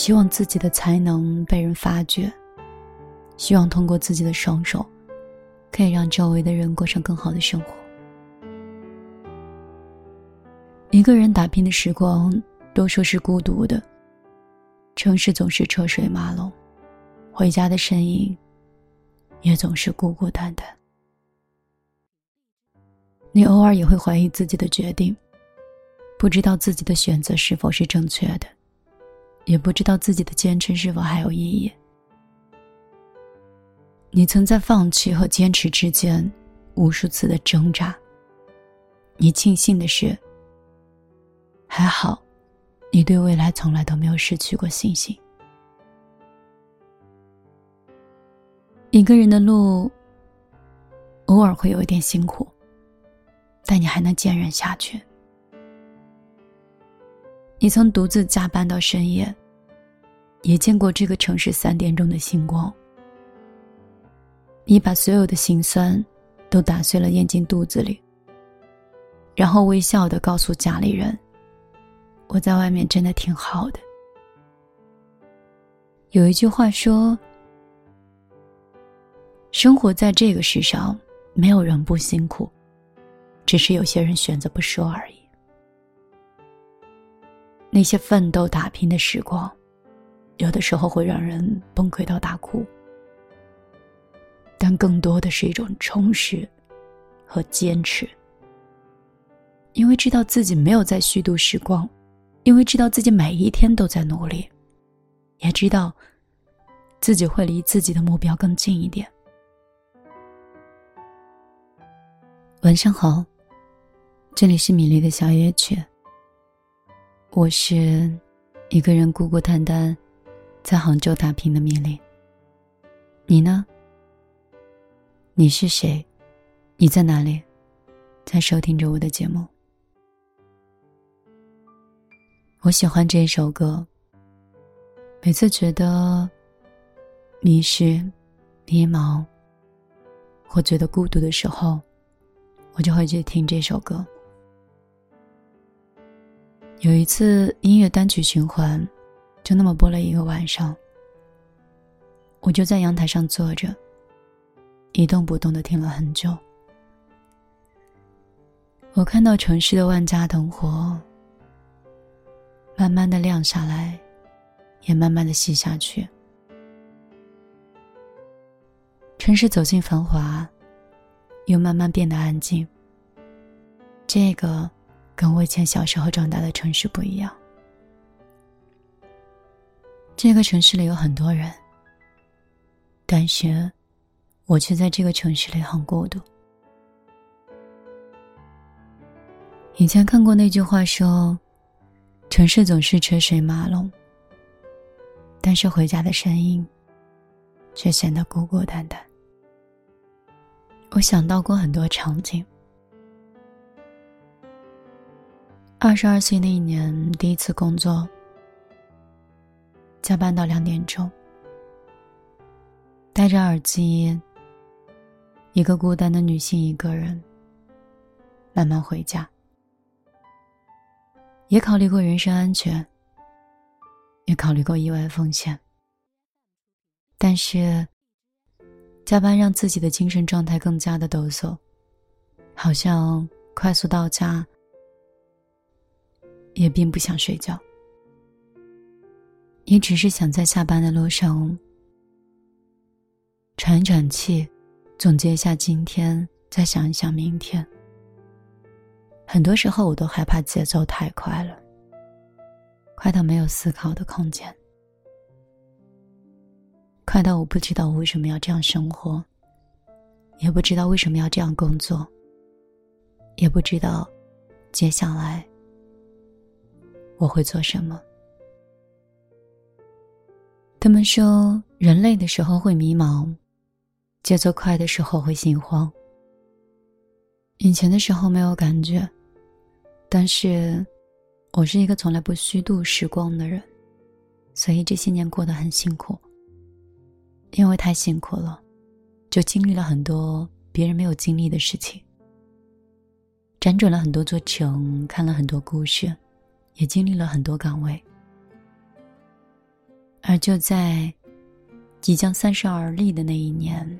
希望自己的才能被人发掘，希望通过自己的双手，可以让周围的人过上更好的生活。一个人打拼的时光，多数是孤独的。城市总是车水马龙，回家的身影，也总是孤孤单单。你偶尔也会怀疑自己的决定，不知道自己的选择是否是正确的，也不知道自己的坚持是否还有意义。你曾在放弃和坚持之间无数次的挣扎。你庆幸的是，还好，你对未来从来都没有失去过信心。一个人的路，偶尔会有一点辛苦。但你还能坚韧下去。你曾独自加班到深夜，也见过这个城市三点钟的星光。你把所有的心酸都打碎了咽进肚子里，然后微笑的告诉家里人：“我在外面真的挺好的。”有一句话说：“生活在这个世上，没有人不辛苦。”只是有些人选择不说而已。那些奋斗打拼的时光，有的时候会让人崩溃到大哭，但更多的是一种充实和坚持。因为知道自己没有在虚度时光，因为知道自己每一天都在努力，也知道自己会离自己的目标更近一点。晚上好。这里是米粒的小夜曲。我是一个人孤孤单单在杭州打拼的命令。你呢？你是谁？你在哪里？在收听着我的节目。我喜欢这首歌。每次觉得迷失、迷茫或觉得孤独的时候，我就会去听这首歌。有一次音乐单曲循环，就那么播了一个晚上。我就在阳台上坐着，一动不动的听了很久。我看到城市的万家灯火，慢慢的亮下来，也慢慢的熄下去。城市走进繁华，又慢慢变得安静。这个。跟我以前小时候长大的城市不一样。这个城市里有很多人，但是，我却在这个城市里很孤独。以前看过那句话说：“城市总是车水马龙，但是回家的身影，却显得孤孤单单。”我想到过很多场景。二十二岁那一年，第一次工作，加班到两点钟，戴着耳机，一个孤单的女性，一个人慢慢回家，也考虑过人身安全，也考虑过意外风险，但是加班让自己的精神状态更加的抖擞，好像快速到家。也并不想睡觉，也只是想在下班的路上喘一喘气，总结一下今天，再想一想明天。很多时候，我都害怕节奏太快了，快到没有思考的空间，快到我不知道我为什么要这样生活，也不知道为什么要这样工作，也不知道接下来。我会做什么？他们说，人累的时候会迷茫，节奏快的时候会心慌。以前的时候没有感觉，但是，我是一个从来不虚度时光的人，所以这些年过得很辛苦。因为太辛苦了，就经历了很多别人没有经历的事情，辗转了很多座城，看了很多故事。也经历了很多岗位，而就在即将三十而立的那一年，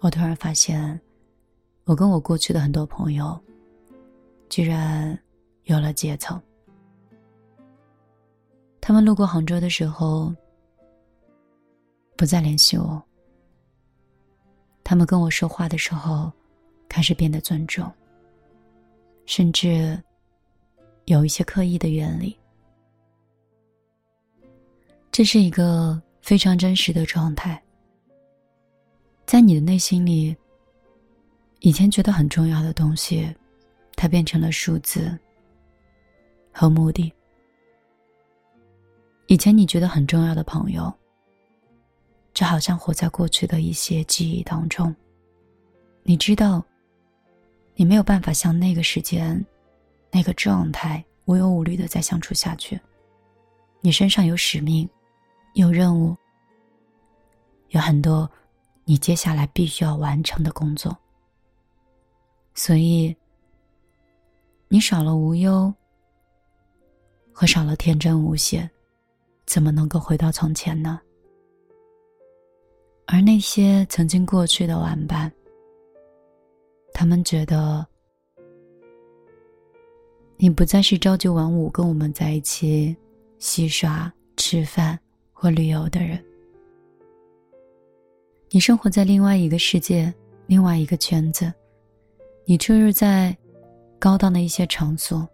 我突然发现，我跟我过去的很多朋友，居然有了节奏。他们路过杭州的时候，不再联系我。他们跟我说话的时候，开始变得尊重，甚至有一些刻意的远离。这是一个非常真实的状态。在你的内心里，以前觉得很重要的东西，它变成了数字和目的。以前你觉得很重要的朋友，就好像活在过去的一些记忆当中。你知道，你没有办法像那个时间、那个状态无忧无虑的再相处下去。你身上有使命，有任务，有很多你接下来必须要完成的工作。所以，你少了无忧，和少了天真无邪。怎么能够回到从前呢？而那些曾经过去的玩伴，他们觉得你不再是朝九晚五跟我们在一起戏耍、吃饭或旅游的人。你生活在另外一个世界、另外一个圈子，你出入在高档的一些场所，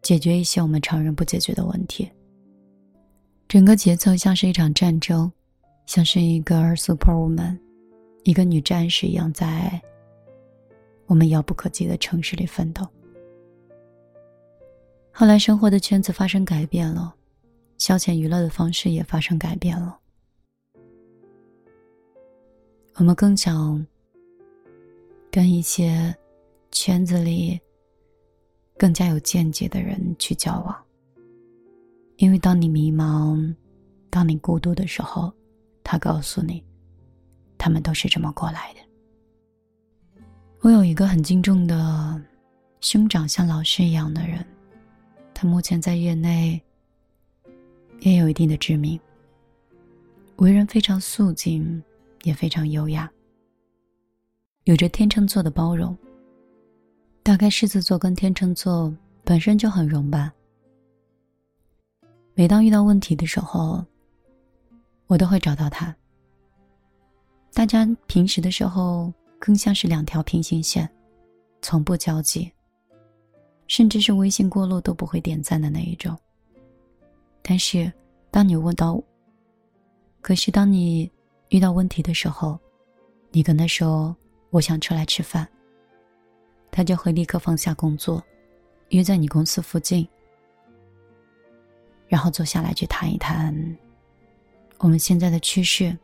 解决一些我们常人不解决的问题。整个节奏像是一场战争，像是一个 superwoman，一个女战士一样，在我们遥不可及的城市里奋斗。后来，生活的圈子发生改变了，消遣娱乐的方式也发生改变了。我们更想跟一些圈子里更加有见解的人去交往。因为当你迷茫、当你孤独的时候，他告诉你，他们都是这么过来的。我有一个很敬重的兄长，像老师一样的人，他目前在业内也有一定的知名。为人非常素净，也非常优雅，有着天秤座的包容。大概狮子座跟天秤座本身就很融吧。每当遇到问题的时候，我都会找到他。大家平时的时候更像是两条平行线，从不交集，甚至是微信过路都不会点赞的那一种。但是，当你问到，可是当你遇到问题的时候，你跟他说我想出来吃饭，他就会立刻放下工作，约在你公司附近。然后坐下来去谈一谈我们现在的趋势，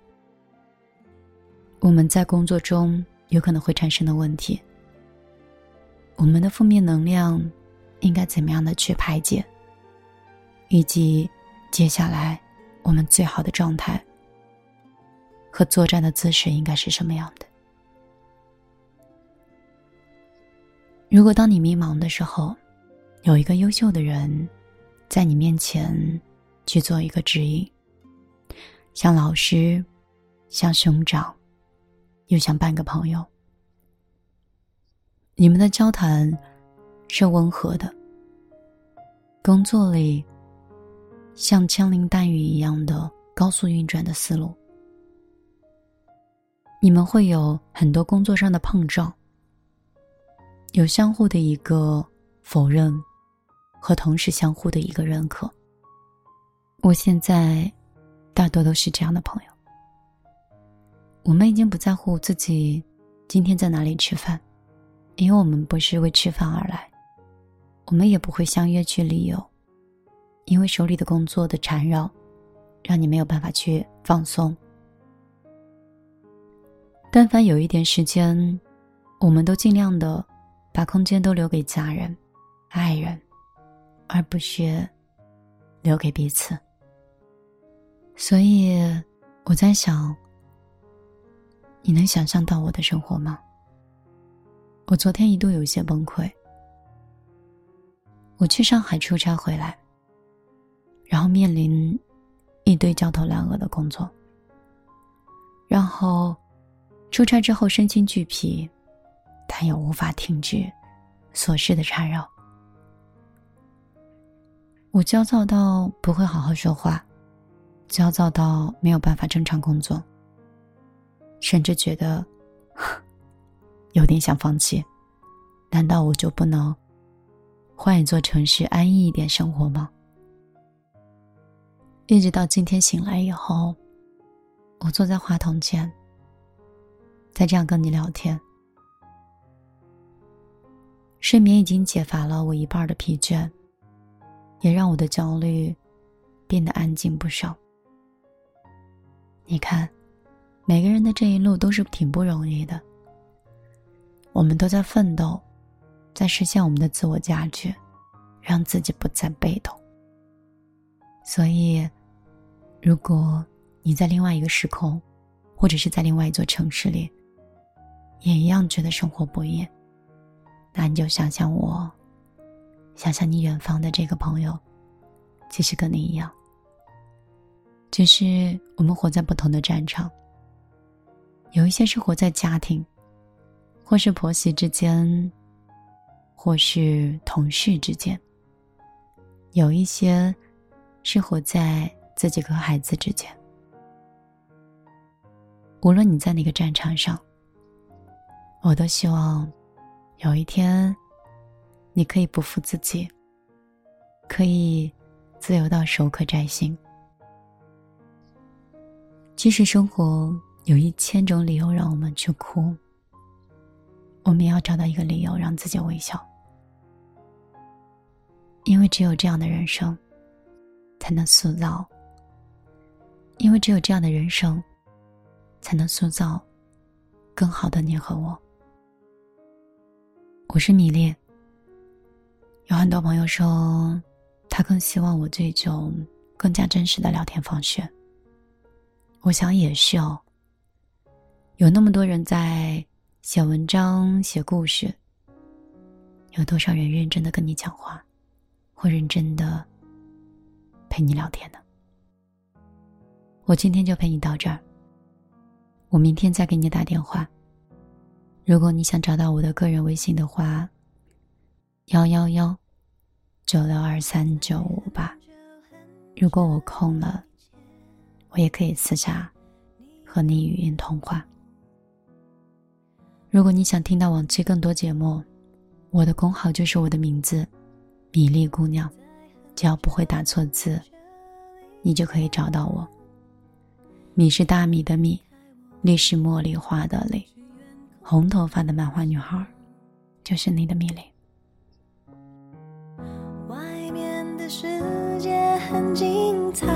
我们在工作中有可能会产生的问题，我们的负面能量应该怎么样的去排解，以及接下来我们最好的状态和作战的姿势应该是什么样的？如果当你迷茫的时候，有一个优秀的人。在你面前去做一个指引，像老师，像兄长，又像半个朋友。你们的交谈是温和的，工作里像枪林弹雨一样的高速运转的思路。你们会有很多工作上的碰撞，有相互的一个否认。和同时相互的一个认可。我现在大多都是这样的朋友。我们已经不在乎自己今天在哪里吃饭，因为我们不是为吃饭而来。我们也不会相约去旅游，因为手里的工作的缠绕，让你没有办法去放松。但凡有一点时间，我们都尽量的把空间都留给家人、爱人。而不是留给彼此。所以我在想，你能想象到我的生活吗？我昨天一度有些崩溃。我去上海出差回来，然后面临一堆焦头烂额的工作，然后出差之后身心俱疲，但又无法停止琐事的缠绕。我焦躁到不会好好说话，焦躁到没有办法正常工作，甚至觉得 有点想放弃。难道我就不能换一座城市安逸一点生活吗？一直到今天醒来以后，我坐在话筒前，再这样跟你聊天，睡眠已经解乏了我一半的疲倦。也让我的焦虑变得安静不少。你看，每个人的这一路都是挺不容易的。我们都在奋斗，在实现我们的自我价值，让自己不再被动。所以，如果你在另外一个时空，或者是在另外一座城市里，也一样觉得生活不易，那你就想想我。想想你远方的这个朋友，其实跟你一样，只是我们活在不同的战场。有一些是活在家庭，或是婆媳之间，或是同事之间；有一些是活在自己和孩子之间。无论你在哪个战场上，我都希望有一天。你可以不负自己，可以自由到手可摘星。即使生活有一千种理由让我们去哭，我们也要找到一个理由让自己微笑。因为只有这样的人生，才能塑造；因为只有这样的人生，才能塑造更好的你和我。我是米粒。有很多朋友说，他更希望我这种更加真实的聊天方式。我想也是哦。有那么多人在写文章、写故事，有多少人认真的跟你讲话，或认真的陪你聊天呢？我今天就陪你到这儿。我明天再给你打电话。如果你想找到我的个人微信的话，幺幺幺。九六二三九五八，如果我空了，我也可以私下和你语音通话。如果你想听到往期更多节目，我的公号就是我的名字，米粒姑娘，只要不会打错字，你就可以找到我。米是大米的米，粒是茉莉花的粒，红头发的漫画女孩，就是你的米粒。世界很精彩，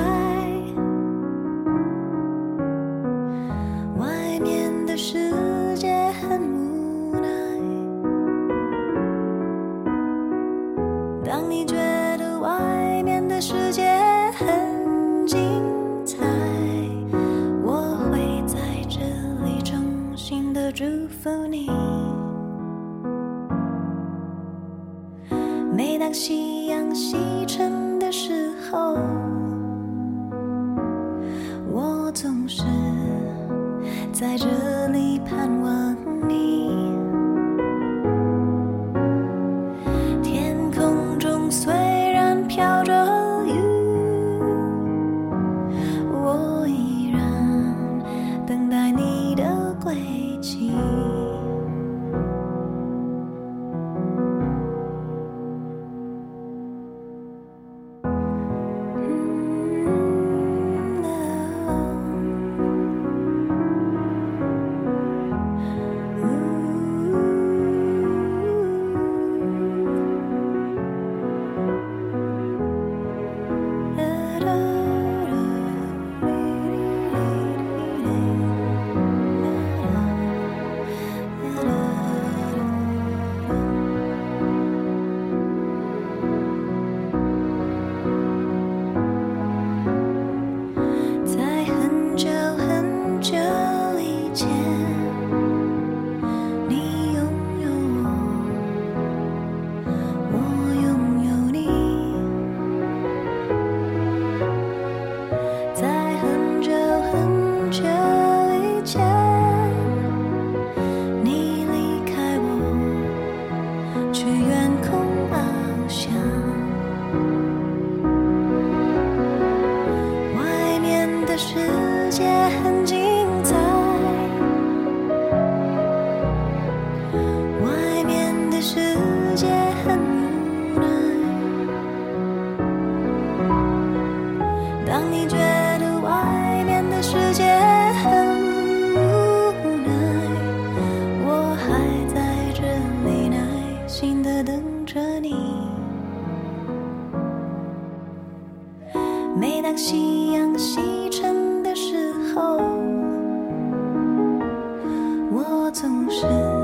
我总是